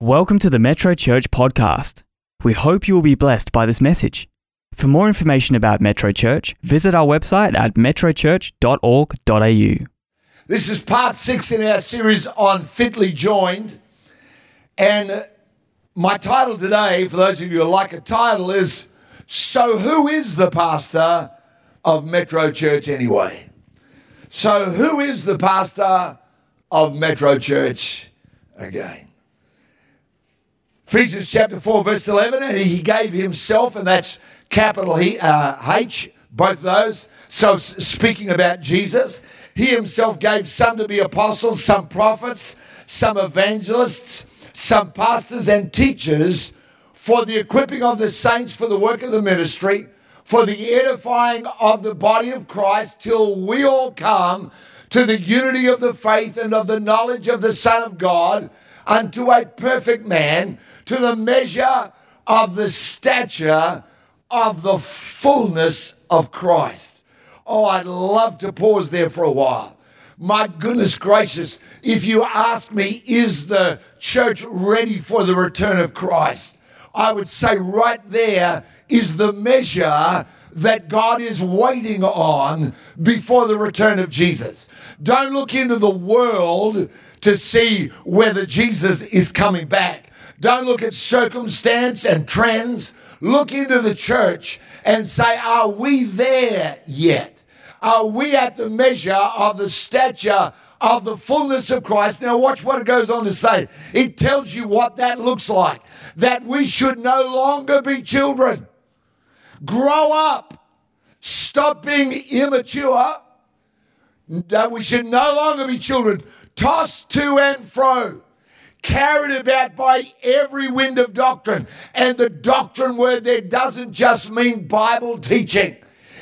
Welcome to the Metro Church podcast. We hope you will be blessed by this message. For more information about Metro Church, visit our website at metrochurch.org.au. This is part six in our series on Fitly Joined. And my title today, for those of you who like a title, is So Who is the Pastor of Metro Church anyway? So, who is the pastor of Metro Church again? Ephesians chapter 4, verse 11, and he gave himself, and that's capital he, uh, H, both those. So, speaking about Jesus, he himself gave some to be apostles, some prophets, some evangelists, some pastors and teachers for the equipping of the saints for the work of the ministry, for the edifying of the body of Christ, till we all come to the unity of the faith and of the knowledge of the Son of God, unto a perfect man to the measure of the stature of the fullness of Christ. Oh, I'd love to pause there for a while. My goodness gracious, if you ask me, is the church ready for the return of Christ? I would say right there is the measure that God is waiting on before the return of Jesus. Don't look into the world to see whether Jesus is coming back. Don't look at circumstance and trends. Look into the church and say, are we there yet? Are we at the measure of the stature of the fullness of Christ? Now, watch what it goes on to say. It tells you what that looks like. That we should no longer be children. Grow up. Stop being immature. That we should no longer be children, tossed to and fro carried about by every wind of doctrine. And the doctrine word there doesn't just mean Bible teaching.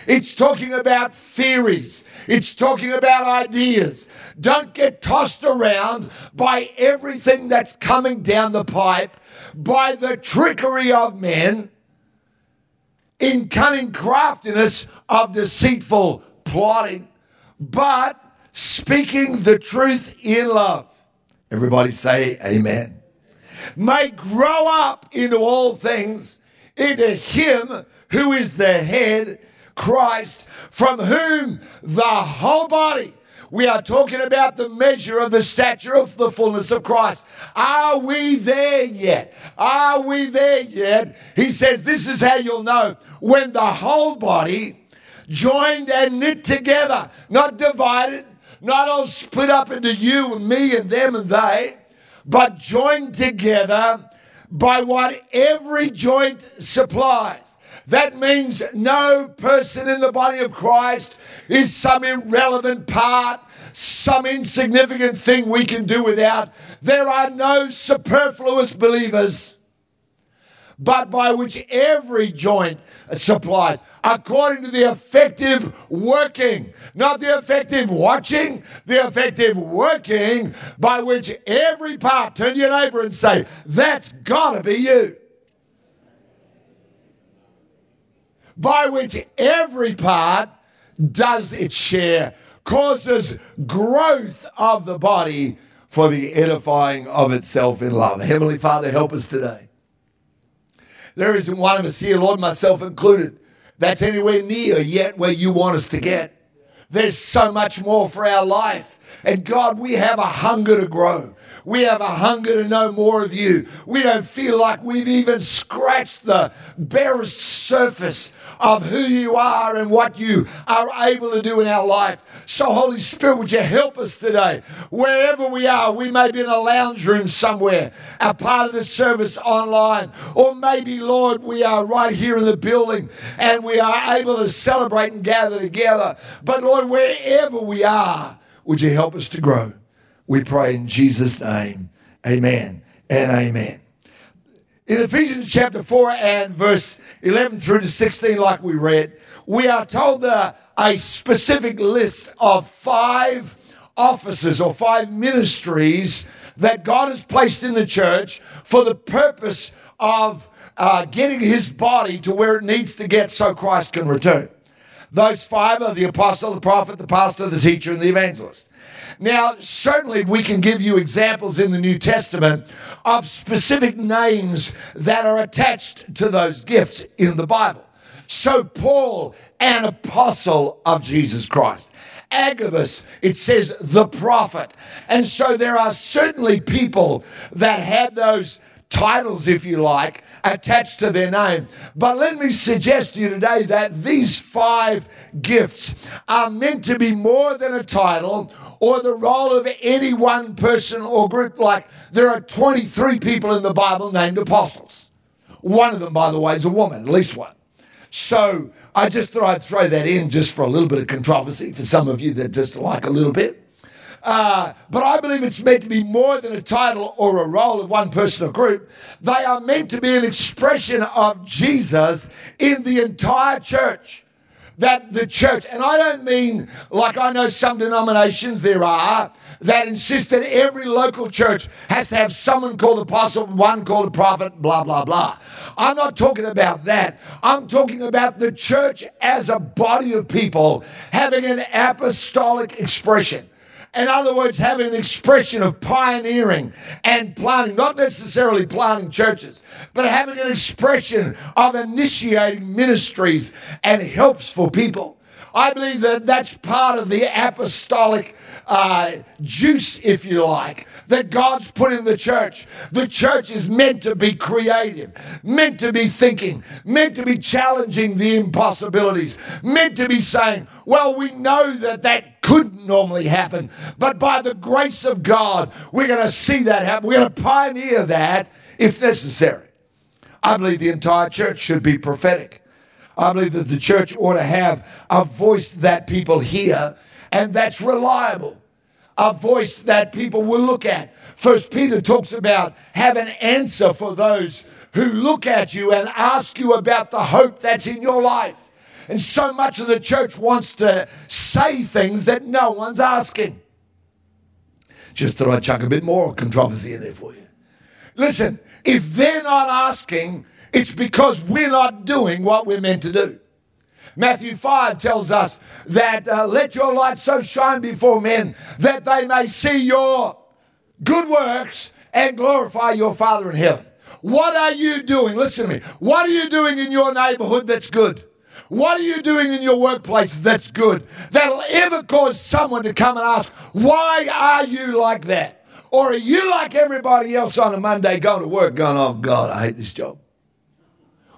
It's talking about theories. It's talking about ideas. Don't get tossed around by everything that's coming down the pipe, by the trickery of men, in cunning craftiness of deceitful plotting, but speaking the truth in love. Everybody say amen. May grow up into all things into him who is the head, Christ, from whom the whole body. We are talking about the measure of the stature of the fullness of Christ. Are we there yet? Are we there yet? He says, This is how you'll know when the whole body, joined and knit together, not divided, not all split up into you and me and them and they, but joined together by what every joint supplies. That means no person in the body of Christ is some irrelevant part, some insignificant thing we can do without. There are no superfluous believers, but by which every joint supplies according to the effective working, not the effective watching, the effective working by which every part, turn to your neighbor and say, that's gotta be you. By which every part does its share, causes growth of the body for the edifying of itself in love. Heavenly Father, help us today. There isn't one of us here, Lord, myself included, that's anywhere near yet where you want us to get. There's so much more for our life. And God, we have a hunger to grow. We have a hunger to know more of you. We don't feel like we've even scratched the barest surface of who you are and what you are able to do in our life. So, Holy Spirit, would you help us today? Wherever we are, we may be in a lounge room somewhere, a part of the service online, or maybe, Lord, we are right here in the building and we are able to celebrate and gather together. But, Lord, wherever we are, would you help us to grow? We pray in Jesus' name. Amen and amen. In Ephesians chapter 4 and verse 11 through to 16, like we read, we are told that a specific list of five offices or five ministries that God has placed in the church for the purpose of uh, getting his body to where it needs to get so Christ can return. Those five are the apostle, the prophet, the pastor, the teacher, and the evangelist. Now, certainly we can give you examples in the New Testament of specific names that are attached to those gifts in the Bible. So, Paul, an apostle of Jesus Christ. Agabus, it says the prophet. And so there are certainly people that had those titles, if you like, attached to their name. But let me suggest to you today that these five gifts are meant to be more than a title or the role of any one person or group. Like there are 23 people in the Bible named apostles. One of them, by the way, is a woman, at least one. So I just thought I'd throw that in just for a little bit of controversy for some of you that just like a little bit. Uh, but I believe it's meant to be more than a title or a role of one person or group. They are meant to be an expression of Jesus in the entire church. That the church, and I don't mean like I know some denominations there are that insist that every local church has to have someone called apostle, one called a prophet, blah, blah, blah. I'm not talking about that. I'm talking about the church as a body of people having an apostolic expression. In other words, having an expression of pioneering and planting, not necessarily planting churches, but having an expression of initiating ministries and helps for people. I believe that that's part of the apostolic uh, juice, if you like, that God's put in the church. The church is meant to be creative, meant to be thinking, meant to be challenging the impossibilities, meant to be saying, well, we know that that could normally happen, but by the grace of God, we're going to see that happen. We're going to pioneer that if necessary. I believe the entire church should be prophetic. I believe that the church ought to have a voice that people hear and that's reliable. A voice that people will look at. First Peter talks about have an answer for those who look at you and ask you about the hope that's in your life. And so much of the church wants to say things that no one's asking. Just thought I'd chuck a bit more controversy in there for you. Listen, if they're not asking, it's because we're not doing what we're meant to do. Matthew 5 tells us that uh, let your light so shine before men that they may see your good works and glorify your Father in heaven. What are you doing? Listen to me. What are you doing in your neighborhood that's good? What are you doing in your workplace that's good? That'll ever cause someone to come and ask, why are you like that? Or are you like everybody else on a Monday going to work going, oh God, I hate this job?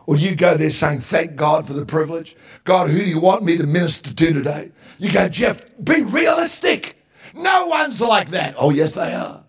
Or you go there saying, Thank God for the privilege. God, who do you want me to minister to today? You go, Geoff, be realistic. No one's like that. Oh, yes, they are.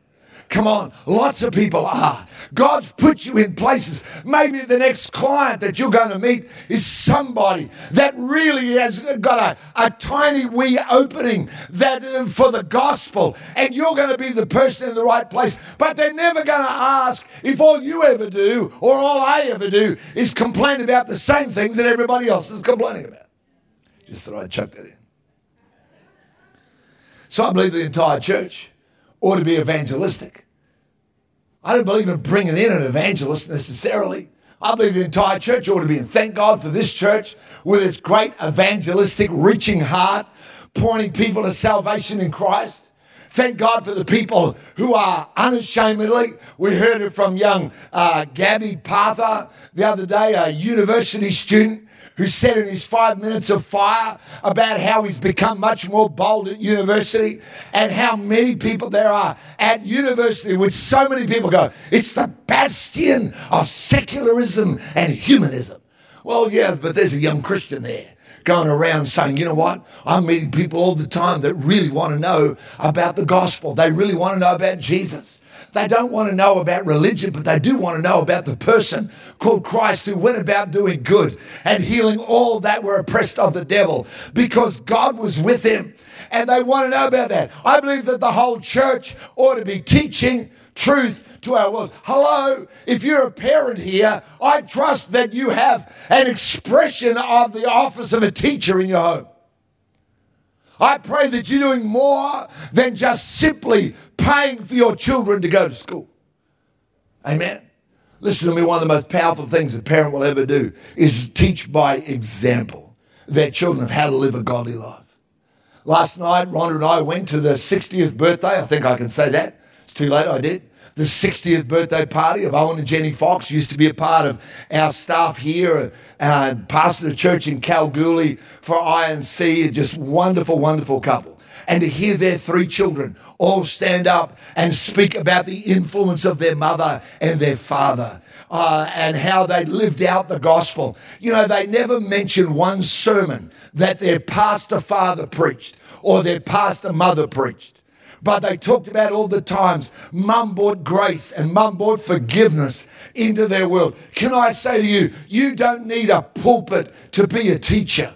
Come on, lots of people are. God's put you in places. Maybe the next client that you're going to meet is somebody that really has got a, a tiny wee opening that uh, for the gospel, and you're going to be the person in the right place. But they're never going to ask if all you ever do or all I ever do is complain about the same things that everybody else is complaining about. Just thought I'd chuck that in. So I believe the entire church ought to be evangelistic. I don't believe in bringing in an evangelist necessarily. I believe the entire church ought to be, and thank God for this church with its great evangelistic, reaching heart, pointing people to salvation in Christ. Thank God for the people who are unashamedly. We heard it from young uh, Gabby Partha the other day, a university student who said in his five minutes of fire about how he's become much more bold at university and how many people there are at university, which so many people go, it's the bastion of secularism and humanism. Well, yeah, but there's a young Christian there going around saying, you know what? I'm meeting people all the time that really want to know about the gospel. They really want to know about Jesus. They don't want to know about religion, but they do want to know about the person called Christ who went about doing good and healing all that were oppressed of the devil because God was with him. And they want to know about that. I believe that the whole church ought to be teaching truth to our world. Hello, if you're a parent here, I trust that you have an expression of the office of a teacher in your home. I pray that you're doing more than just simply paying for your children to go to school. Amen. Listen to me, one of the most powerful things a parent will ever do is teach by example their children of how to live a godly life. Last night, Rhonda and I went to the 60th birthday. I think I can say that. It's too late, I did. The 60th birthday party of Owen and Jenny Fox used to be a part of our staff here, uh, pastor of church in Kalgoorlie for INC. Just wonderful, wonderful couple. And to hear their three children all stand up and speak about the influence of their mother and their father uh, and how they lived out the gospel. You know, they never mentioned one sermon that their pastor father preached or their pastor mother preached. But they talked about all the times mum brought grace and mum brought forgiveness into their world. Can I say to you, you don't need a pulpit to be a teacher.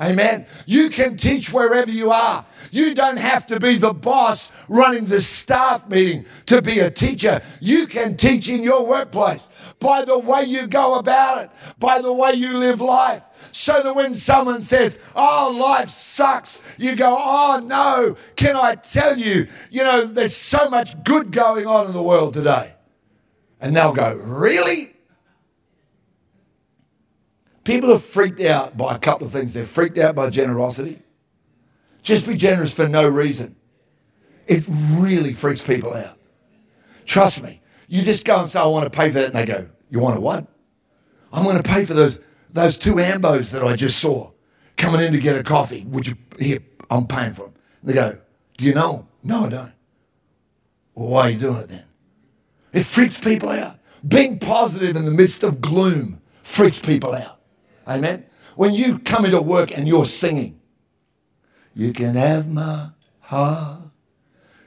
Amen. You can teach wherever you are. You don't have to be the boss running the staff meeting to be a teacher. You can teach in your workplace by the way you go about it, by the way you live life. So that when someone says, Oh, life sucks, you go, Oh, no, can I tell you, you know, there's so much good going on in the world today. And they'll go, Really? People are freaked out by a couple of things. They're freaked out by generosity. Just be generous for no reason. It really freaks people out. Trust me. You just go and say, I want to pay for that. And they go, You want a what? I'm going to pay for those, those two ambos that I just saw coming in to get a coffee. Would you, here, I'm paying for them. And they go, Do you know them? No, I don't. Well, why are you doing it then? It freaks people out. Being positive in the midst of gloom freaks people out. Amen. When you come into work and you're singing, you can have my heart.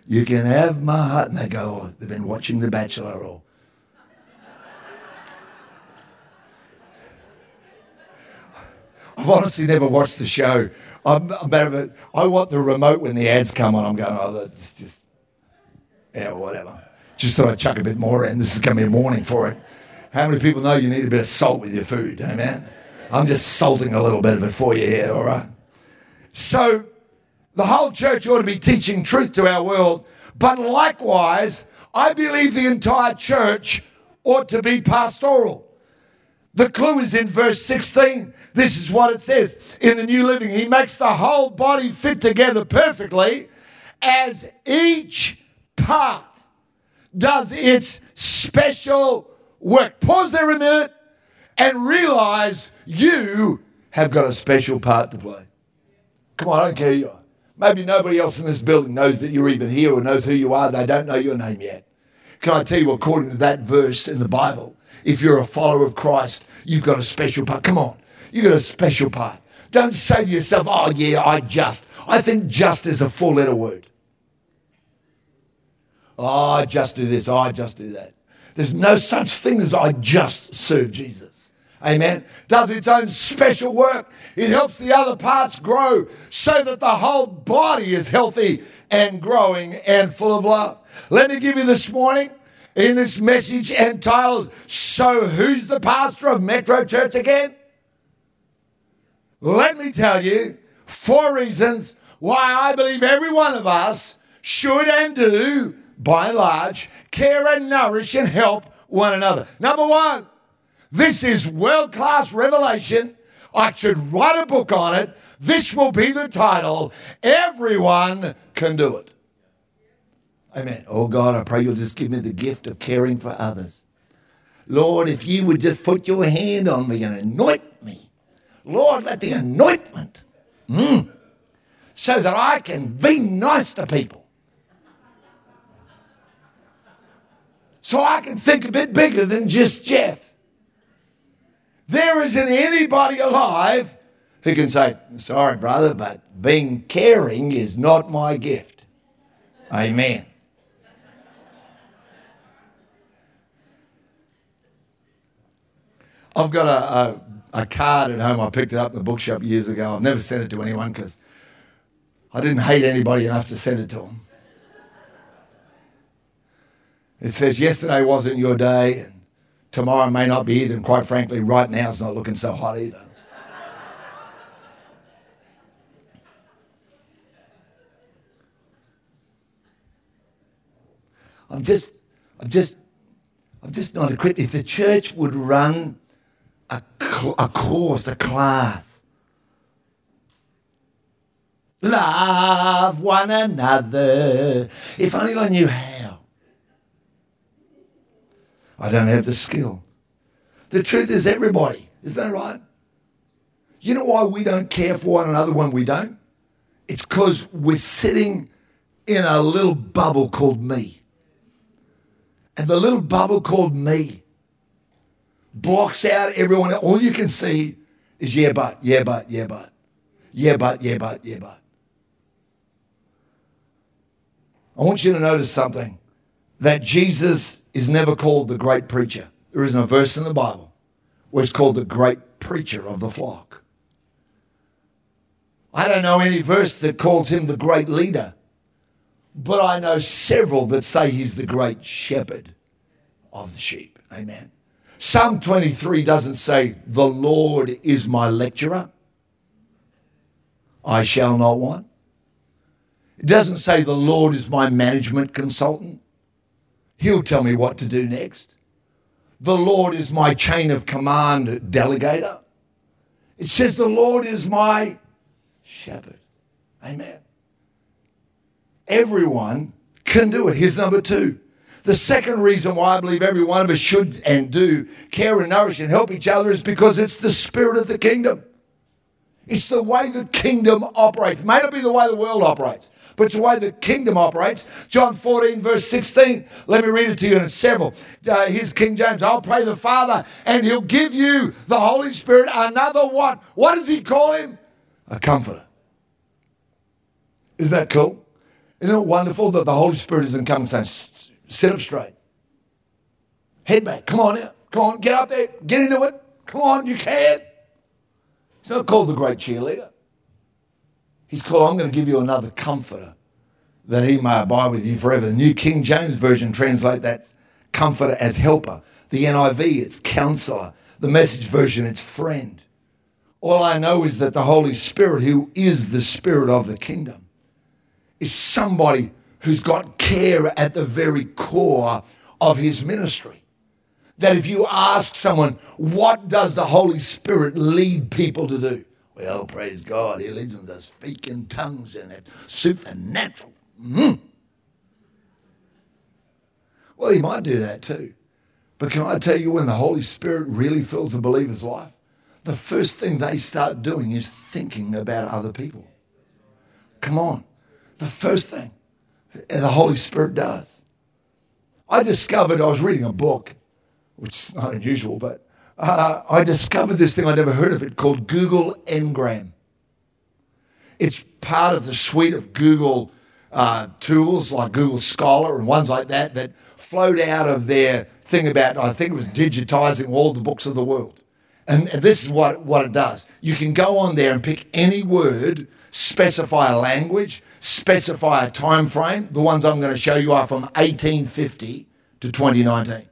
You can have my heart. And they go, oh, they've been watching The Bachelor or. I've honestly never watched the show. I'm, I'm, I want the remote when the ads come on. I'm going, oh, that's just, yeah, whatever. Just thought I'd chuck a bit more in. This is going to be a morning for it. How many people know you need a bit of salt with your food? Amen. I'm just salting a little bit of it for you here, all right? So the whole church ought to be teaching truth to our world, but likewise, I believe the entire church ought to be pastoral. The clue is in verse 16. This is what it says in the New Living. He makes the whole body fit together perfectly as each part does its special work. Pause there a minute and realize you have got a special part to play. Come on, I don't care you are. Maybe nobody else in this building knows that you're even here or knows who you are. They don't know your name yet. Can I tell you, according to that verse in the Bible, if you're a follower of Christ, you've got a special part. Come on, you've got a special part. Don't say to yourself, oh, yeah, I just. I think just is a four letter word. Oh, I just do this, oh, I just do that. There's no such thing as I just serve Jesus. Amen. Does its own special work. It helps the other parts grow so that the whole body is healthy and growing and full of love. Let me give you this morning in this message entitled, So Who's the Pastor of Metro Church again? Let me tell you four reasons why I believe every one of us should and do by and large, care and nourish and help one another. Number one, this is world class revelation. I should write a book on it. This will be the title. Everyone can do it. Amen. Oh God, I pray you'll just give me the gift of caring for others. Lord, if you would just put your hand on me and anoint me. Lord, let the anointment, mm, so that I can be nice to people. so I can think a bit bigger than just Geoff. There isn't anybody alive who can say, Sorry, brother, but being caring is not my gift. Amen. I've got a, a, a, card at home. I picked it up in the bookshop years ago. I've never sent it to anyone because I didn't hate anybody enough to send it to them. It says, Yesterday wasn't your day, and tomorrow may not be either. And quite frankly, right now it's not looking so hot either. I'm just, I'm just, I'm just not equipped. If the church would run a, a course, a class Love one another. If only I knew how. I don't have the skill. The truth is, everybody, is that right? You know why we don't care for one another when we don't? It's because we're sitting in a little bubble called me. And the little bubble called me blocks out everyone. All you can see is yeah, but, yeah, but, yeah, but, yeah, but, yeah, but, yeah, but. I want you to notice something that Jesus is never called the great preacher. There isn't a verse in the Bible where it's called the great preacher of the flock. I don't know any verse that calls him the great leader, but I know several that say he's the great shepherd of the sheep. Amen. Psalm 23 doesn't say, The Lord is my lecturer. I shall not want. It doesn't say, The Lord is my management consultant. He'll tell me what to do next. The Lord is my chain of command delegator. It says, The Lord is my shepherd. Amen. Everyone can do it. Here's number two. The second reason why I believe every one of us should and do care and nourish and help each other is because it's the spirit of the kingdom. It's the way the kingdom operates. It may not be the way the world operates, but it's the way the kingdom operates. John 14, verse 16. Let me read it to you, it's several. Uh, here's King James. I'll pray the Father, and he'll give you the Holy Spirit, another one. What does he call him? A comforter. Isn't that cool? Isn't it wonderful that the Holy Spirit isn't coming saying, sit up straight. Head back. Come on now. Come on. Get up there. Get into it. Come on. You can. He's not called the great cheerleader. He's called, I'm going to give you another comforter that he may abide with you forever. The New King James Version translate that comforter as helper. The NIV, it's counselor. The message version, it's friend. All I know is that the Holy Spirit, who is the spirit of the kingdom, is somebody who's got care at the very core of his ministry. That if you ask someone, what does the Holy Spirit lead people to do? Well, praise God, he leads them to speak in tongues and it's supernatural. Mm. Well, he might do that too. But can I tell you when the Holy Spirit really fills a believer's life? The first thing they start doing is thinking about other people. Come on. The first thing the Holy Spirit does. I discovered, I was reading a book, which is not unusual, but uh, I discovered this thing, I'd never heard of it, called Google Ngram. It's part of the suite of Google uh, tools like Google Scholar and ones like that that flowed out of their thing about, I think it was digitizing all the books of the world. And, and this is what, what it does. You can go on there and pick any word, specify a language, specify a time frame. The ones I'm going to show you are from 1850 to 2019.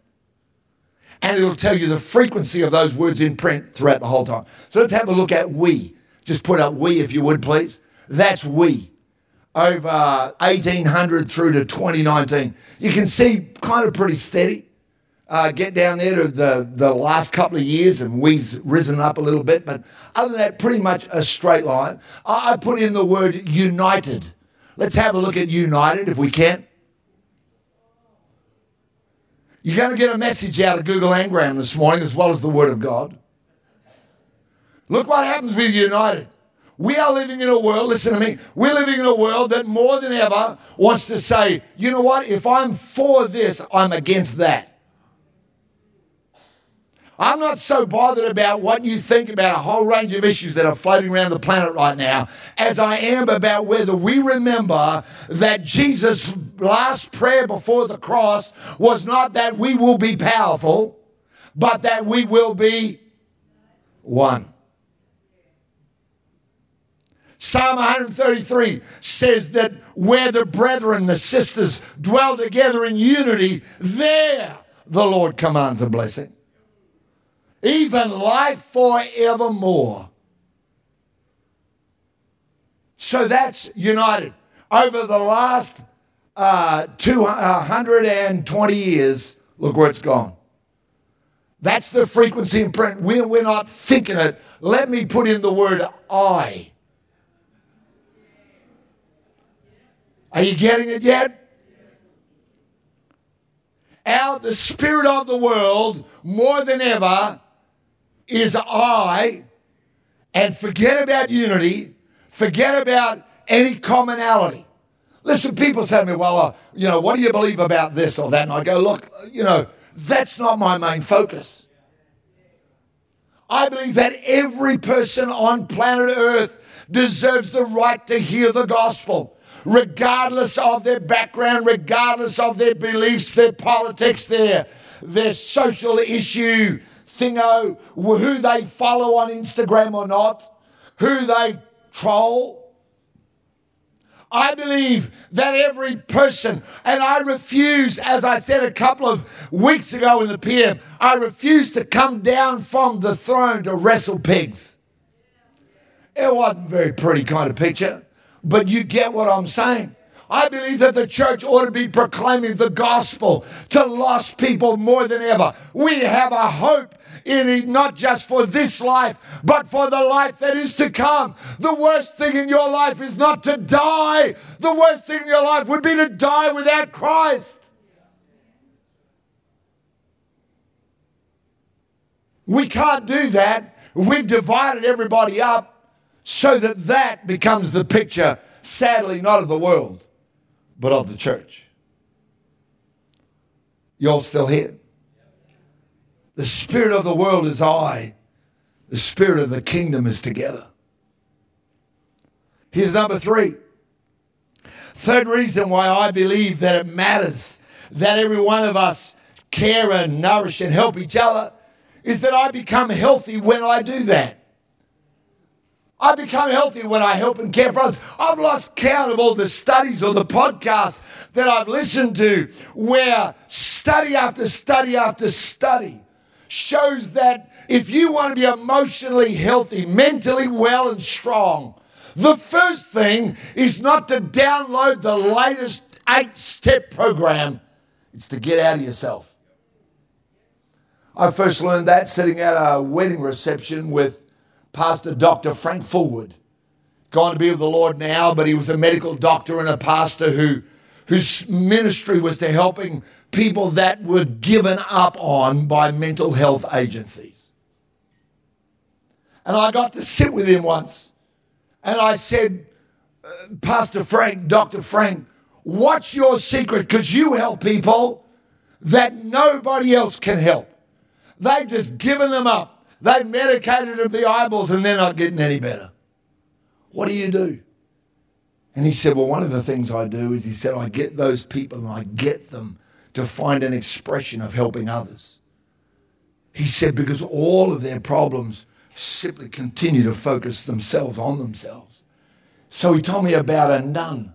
And it'll tell you the frequency of those words in print throughout the whole time. So let's have a look at we. Just put up we if you would, please. That's we. Over 1800 through to 2019. You can see kind of pretty steady. Uh, get down there to the, the last couple of years and we've risen up a little bit. But other than that, pretty much a straight line. I, I put in the word united. Let's have a look at United if we can. You're going to get a message out of Google Ngram this morning as well as the Word of God. Look what happens with United. We are living in a world, listen to me, we're living in a world that more than ever wants to say, you know what, if I'm for this, I'm against that. I'm not so bothered about what you think about a whole range of issues that are floating around the planet right now as I am about whether we remember that Jesus' last prayer before the cross was not that we will be powerful, but that we will be one. Psalm 133 says that where the brethren, the sisters dwell together in unity, there the Lord commands a blessing even life forevermore. So that's united. Over the last uh, 220 years, look where it's gone. That's the frequency in print. We're, we're not thinking it. Let me put in the word I. Are you getting it yet? Out the spirit of the world more than ever is I, and forget about unity, forget about any commonality. Listen, people say to me, well, uh, you know, what do you believe about this or that? And I go, look, you know, that's not my main focus. I believe that every person on planet Earth deserves the right to hear the gospel, regardless of their background, regardless of their beliefs, their politics, their, their social issue thingo, who they follow on Instagram or not, who they troll. I believe that every person, and I refuse, as I said a couple of weeks ago in the PM, I refuse to come down from the throne to wrestle pigs. It wasn't a very pretty kind of picture, but you get what I'm saying. I believe that the church ought to be proclaiming the gospel to lost people more than ever. We have a hope in not just for this life, but for the life that is to come. The worst thing in your life is not to die. The worst thing in your life would be to die without Christ. We can't do that. We've divided everybody up so that that becomes the picture, sadly, not of the world, but of the church. Y'all still here? The spirit of the world is I, the spirit of the kingdom is together. Here's number three. Third reason why I believe that it matters that every one of us care and nourish and help each other is that I become healthy when I do that. I become healthy when I help and care for others. I've lost count of all the studies or the podcasts that I've listened to where study after study after study shows that if you want to be emotionally healthy, mentally well and strong, the first thing is not to download the latest eight step program, it's to get out of yourself. I first learned that sitting at a wedding reception with Pastor Dr. Frank Fullwood. Gone to be with the Lord now, but he was a medical doctor and a pastor who, whose ministry was to helping people that were given up on by mental health agencies. And I got to sit with him once and I said, uh, Pastor Frank, Dr. Frank, what's your secret? Because you help people that nobody else can help. They've just given them up. They've medicated them the eyeballs and they're not getting any better. What do you do? And he said, Well, one of the things I do is he said, I get those people and I get them to find an expression of helping others. He said, because all of their problems simply continue to focus themselves on themselves. So he told me about a nun,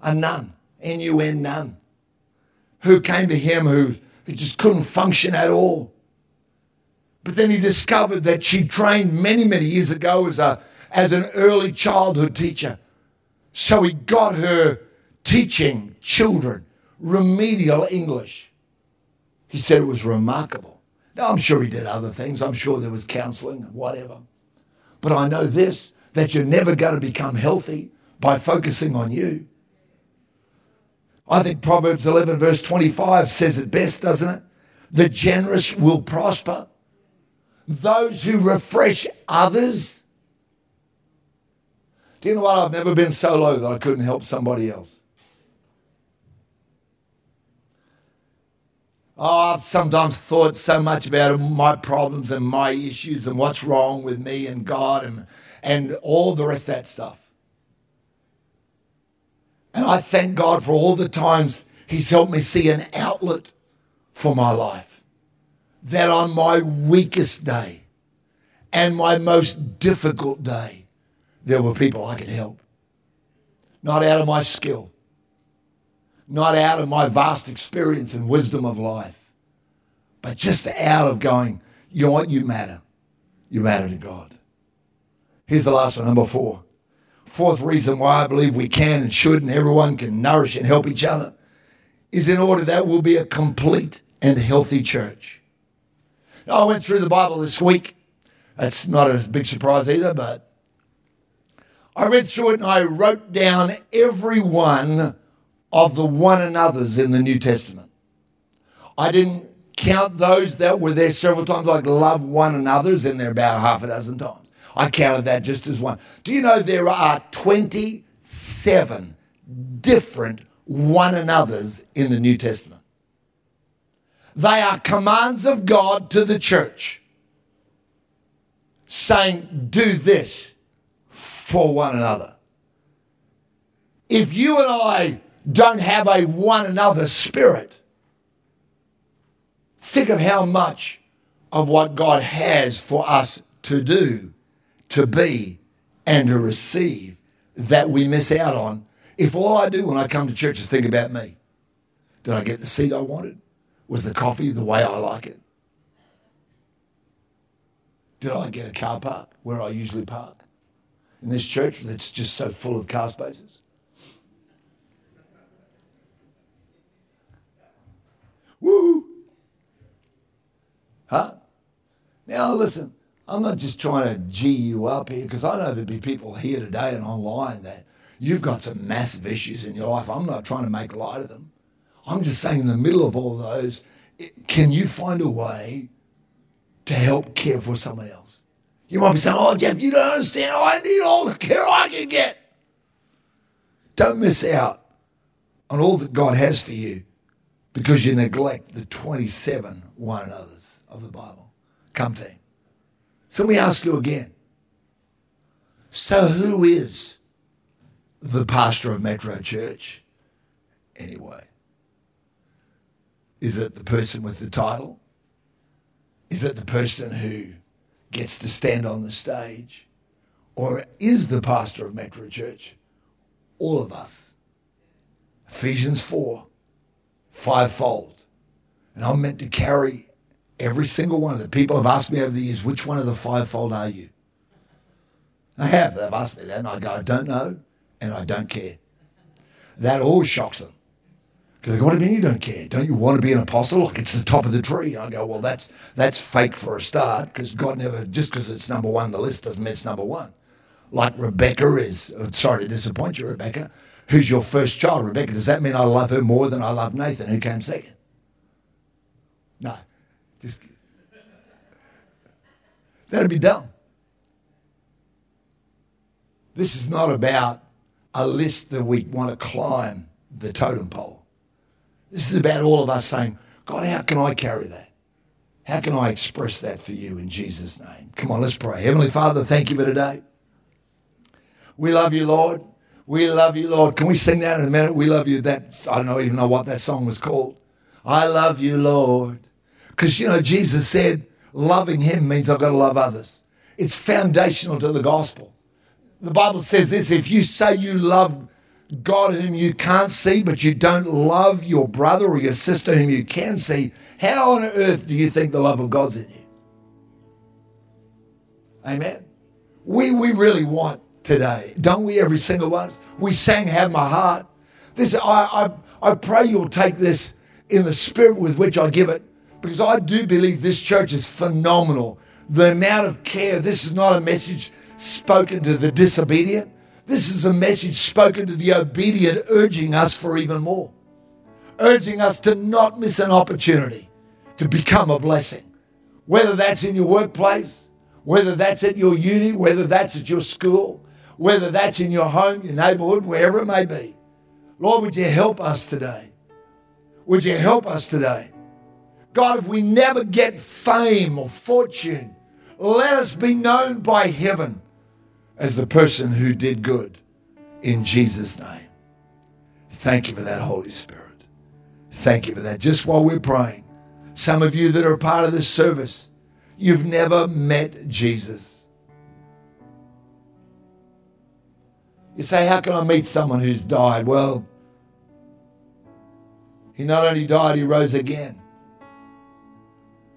a nun, N U N nun, who came to him who, who just couldn't function at all. But then he discovered that she trained many, many years ago as, a, as an early childhood teacher. So he got her teaching children remedial English. He said it was remarkable. Now, I'm sure he did other things. I'm sure there was counseling, whatever. But I know this that you're never going to become healthy by focusing on you. I think Proverbs 11, verse 25 says it best, doesn't it? The generous will prosper. Those who refresh others. Do you know what? I've never been so low that I couldn't help somebody else. Oh, I've sometimes thought so much about my problems and my issues and what's wrong with me and God and, and all the rest of that stuff. And I thank God for all the times He's helped me see an outlet for my life. That on my weakest day and my most difficult day, there were people I could help. Not out of my skill, not out of my vast experience and wisdom of life, but just out of going, you know what, you matter. You matter to God. Here's the last one, number four. Fourth reason why I believe we can and should and everyone can nourish and help each other is in order that we'll be a complete and healthy church. I went through the Bible this week. That's not a big surprise either, but I read through it and I wrote down every one of the one another's in the New Testament. I didn't count those that were there several times, like love one another's, and they're about half a dozen times. I counted that just as one. Do you know there are 27 different one another's in the New Testament? They are commands of God to the church saying, do this for one another. If you and I don't have a one another spirit, think of how much of what God has for us to do, to be, and to receive that we miss out on if all I do when I come to church is think about me. Did I get the seat I wanted? Was the coffee the way I like it? Did I get a car park where I usually park? In this church that's just so full of car spaces? Woo! Huh? Now listen, I'm not just trying to G you up here because I know there'll be people here today and online that you've got some massive issues in your life. I'm not trying to make light of them. I'm just saying, in the middle of all those, can you find a way to help care for someone else? You might be saying, Oh, Geoff, you don't understand. I need all the care I can get. Don't miss out on all that God has for you because you neglect the 27 one another's of the Bible. Come team. So let me ask you again. So who is the pastor of Metro Church anyway? Is it the person with the title? Is it the person who gets to stand on the stage? Or is the pastor of Metro Church all of us? Ephesians 4, fivefold. And I'm meant to carry every single one of them. People have asked me over the years, which one of the fivefold are you? I have. They've asked me that, and I go, I don't know, and I don't care. That always shocks them. Because they go, what do you mean you don't care? Don't you want to be an apostle? Like it's the top of the tree. And I go, well, that's that's fake for a start, because God never, just because it's number one on the list doesn't mean it's number one. Like Rebecca is, uh, sorry to disappoint you, Rebecca. Who's your first child, Rebecca? Does that mean I love her more than I love Nathan, who came second? No, just that'd be dumb. This is not about a list that we want to climb the totem pole. This is about all of us saying, God, how can I carry that? How can I express that for you in Jesus' name? Come on, let's pray. Heavenly Father, thank you for today. We love you, Lord. We love you, Lord. Can we sing that in a minute? We love you. That I don't even know what that song was called. I love you, Lord. Because you know, Jesus said, loving him means I've got to love others. It's foundational to the gospel. The Bible says this if you say you love God whom you can't see, but you don't love your brother or your sister whom you can see, how on earth do you think the love of God's in you? Amen. We, we really want today, don't we, every single one? We sang Have My Heart. This I, I, I pray you'll take this in the spirit with which I give it, because I do believe this church is phenomenal. The amount of care, this is not a message spoken to the disobedient. This is a message spoken to the obedient, urging us for even more, urging us to not miss an opportunity to become a blessing. Whether that's in your workplace, whether that's at your uni, whether that's at your school, whether that's in your home, your neighborhood, wherever it may be. Lord, would you help us today? Would you help us today? God, if we never get fame or fortune, let us be known by heaven as the person who did good in Jesus' name. Thank you for that, Holy Spirit. Thank you for that. Just while we're praying, some of you that are part of this service, you've never met Jesus. You say, How can I meet someone who's died? Well, he not only died, he rose again.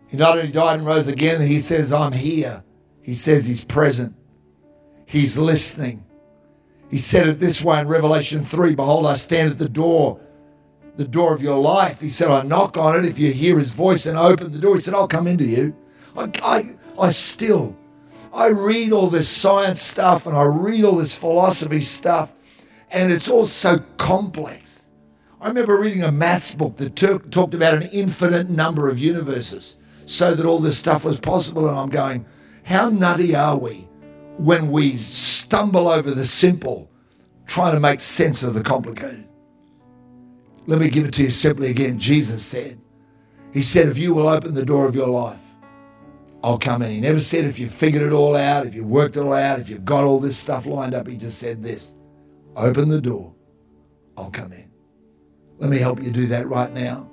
He not only died and rose again, he says, I'm here. He says he's present. He's listening. He said it this way in Revelation 3 Behold, I stand at the door, the door of your life. He said, I knock on it. If you hear his voice and open the door, he said, I'll come into you. I, I, I still, I read all this science stuff and I read all this philosophy stuff, and it's all so complex. I remember reading a maths book that took, talked about an infinite number of universes so that all this stuff was possible. And I'm going, how nutty are we when we stumble over the simple, trying to make sense of the complicated? Let me give it to you simply again. Jesus said, He said, if you will open the door of your life, I'll come in. He never said if you figured it all out, if you worked it all out, if you've got all this stuff lined up. He just said this open the door, I'll come in. Let me help you do that right now.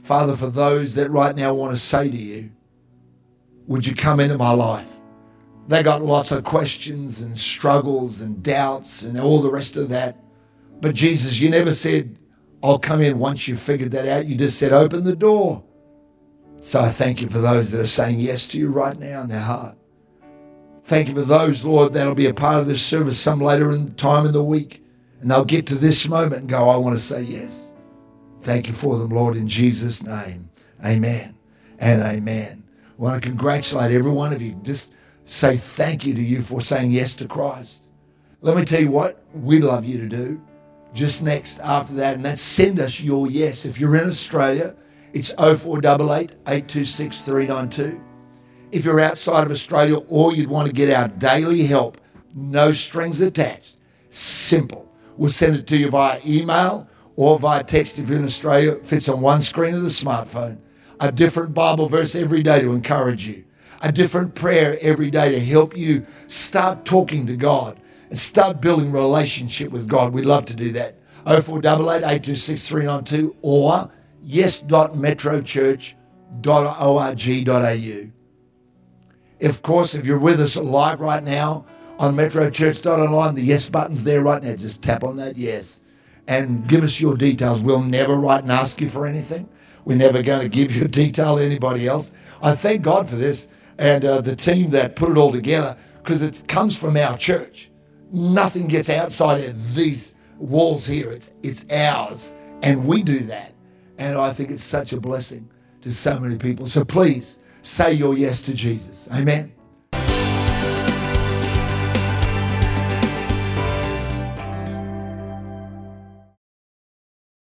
Father, for those that right now want to say to you, would you come into my life? They got lots of questions and struggles and doubts and all the rest of that. But Jesus, you never said, I'll come in once you figured that out. You just said, open the door. So I thank you for those that are saying yes to you right now in their heart. Thank you for those, Lord, that'll be a part of this service some later in time in the week. And they'll get to this moment and go, I want to say yes. Thank you for them, Lord, in Jesus' name. Amen and amen. I want to congratulate every one of you. Just say thank you to you for saying yes to Christ. Let me tell you what we'd love you to do just next after that, and that's send us your yes. If you're in Australia, it's 0488 826 392. If you're outside of Australia or you'd want to get our daily help, no strings attached, simple. We'll send it to you via email or via text if you're in Australia. It fits on one screen of the smartphone. A different Bible verse every day to encourage you. A different prayer every day to help you start talking to God and start building relationship with God. We'd love to do that. 0488 826 392 or yes.metrochurch.org.au. Of course, if you're with us live right now on metrochurch.online, the yes button's there right now. Just tap on that yes and give us your details. We'll never write and ask you for anything. We're never going to give you detail to anybody else. I thank God for this and uh, the team that put it all together because it comes from our church. Nothing gets outside of these walls here. It's, it's ours. And we do that. And I think it's such a blessing to so many people. So please say your yes to Jesus. Amen.